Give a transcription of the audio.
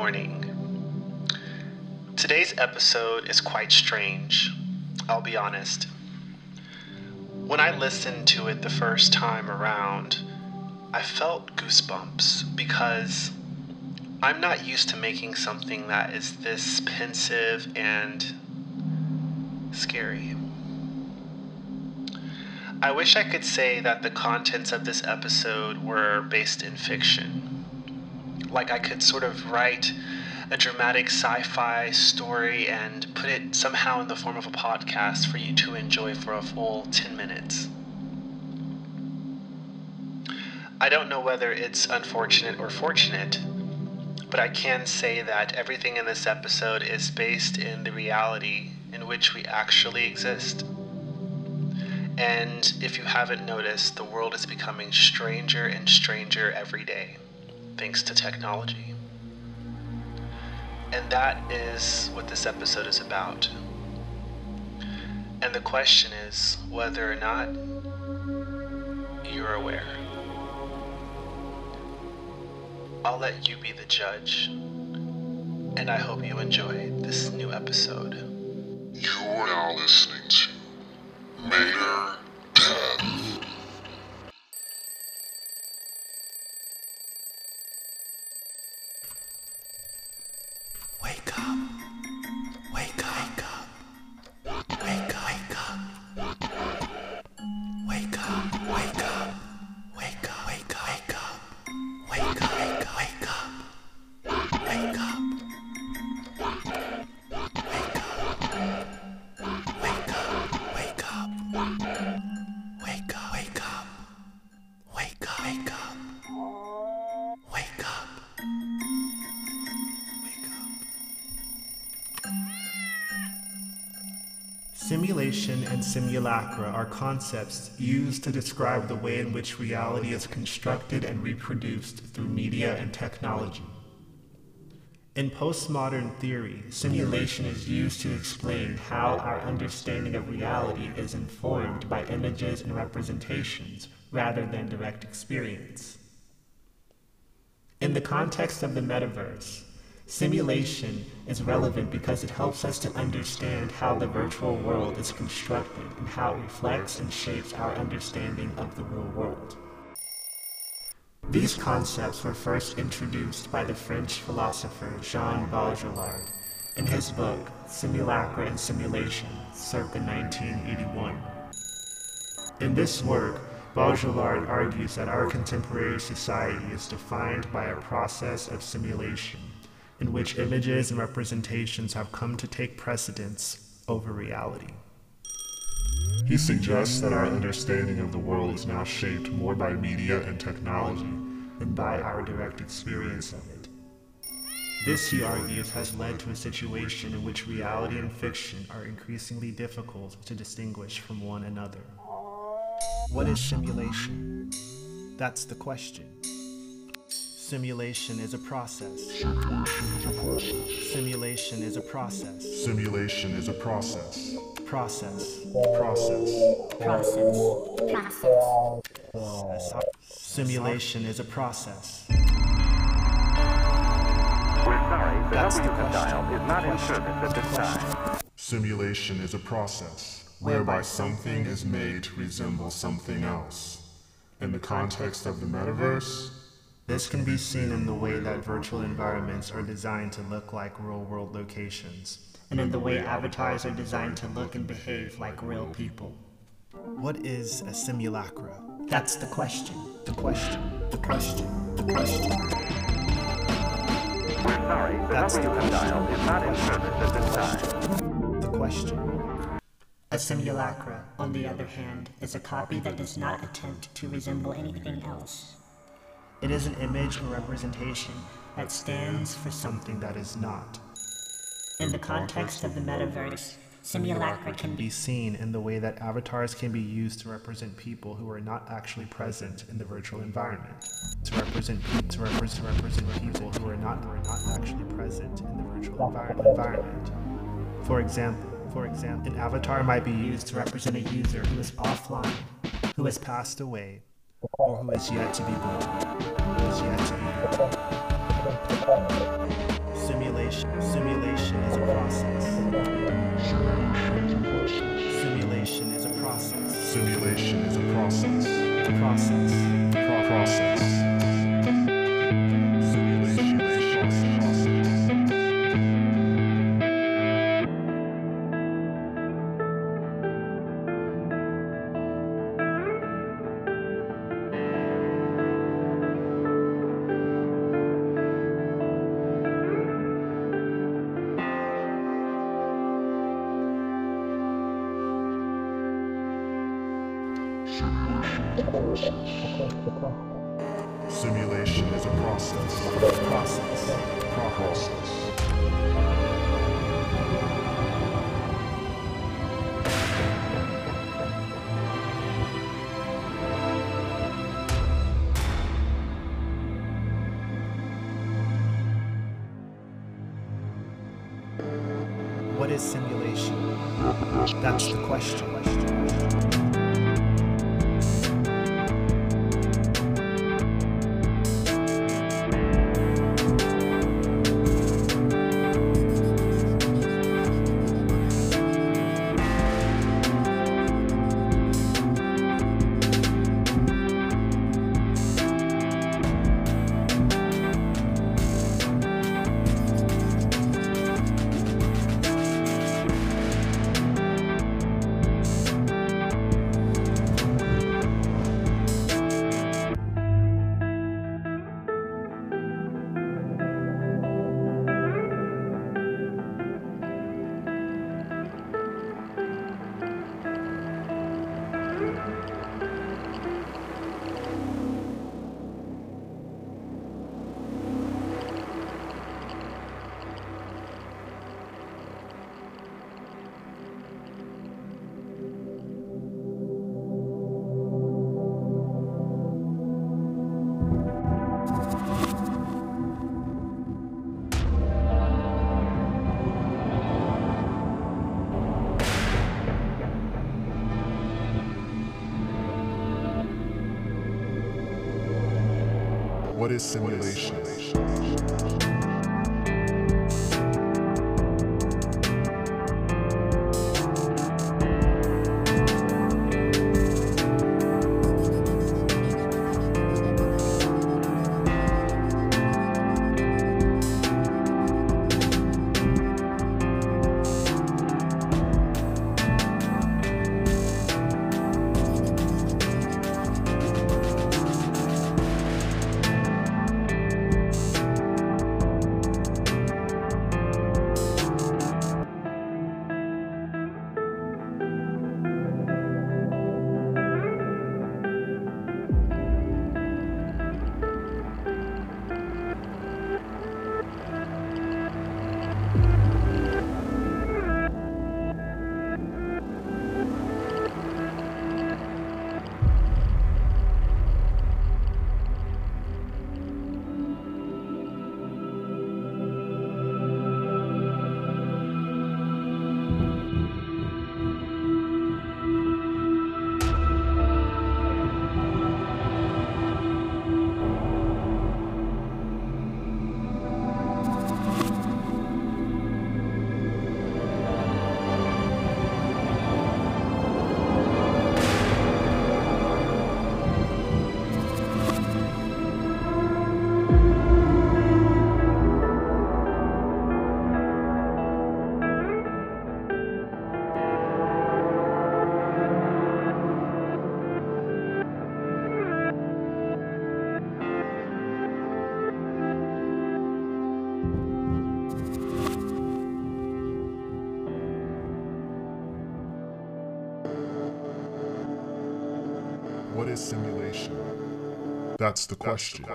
morning. Today's episode is quite strange, I'll be honest. When I listened to it the first time around, I felt goosebumps because I'm not used to making something that is this pensive and scary. I wish I could say that the contents of this episode were based in fiction like I could sort of write a dramatic sci fi story and put it somehow in the form of a podcast for you to enjoy for a full 10 minutes. I don't know whether it's unfortunate or fortunate, but I can say that everything in this episode is based in the reality in which we actually exist. And if you haven't noticed, the world is becoming stranger and stranger every day thanks to technology. And that is what this episode is about. And the question is whether or not you're aware. I'll let you be the judge. And I hope you enjoy this new episode. You are now listening to Mater Wake up. Simulation and simulacra are concepts used to describe the way in which reality is constructed and reproduced through media and technology. In postmodern theory, simulation is used to explain how our understanding of reality is informed by images and representations rather than direct experience. In the context of the metaverse, simulation is relevant because it helps us to understand how the virtual world is constructed and how it reflects and shapes our understanding of the real world. These concepts were first introduced by the French philosopher Jean Baudrillard in his book Simulacra and Simulation, circa 1981. In this work, Baudrillard argues that our contemporary society is defined by a process of simulation, in which images and representations have come to take precedence over reality. He suggests that our understanding of the world is now shaped more by media and technology than by our direct experience of it. This, he argues, has led to a situation in which reality and fiction are increasingly difficult to distinguish from one another. What is simulation? That's the question. Simulation is a process. Simulation is a process. Simulation is a process. Process. Process. process, process, Simulation is a process. We're sorry, the That's number you have question. dialed is not in service at this time. Simulation is a process whereby something is made to resemble something else. In the context of the metaverse, This can be seen in the way that virtual environments are designed to look like real world locations. and in the way avatars are designed to look and behave like real people. What is a simulacra? That's the question. The question. The question. The question. We're sorry, the That's number you the have dialed is not in service at this time. The question. A simulacra, on the other hand, is a copy that does not attempt to resemble anything else. It is an image or representation That stands for something. that is not. In the context of the metaverse, simulacra can Be seen in the way that avatars can be used to represent people who are not actually present in the virtual environment. To represent to represent, represent people who are not who are not actually present in the virtual environment. environment. For example, for example, an avatar might be used to represent a user who is offline, who has passed away, or who is yet to be born yet. Simulation. Simulation is a process. Simulation is a process. Simulation is a process. Process. Process. Simulation is a process. Process. Process. What is simulation? That's the question. What is simulation? What is simulation? That's the question.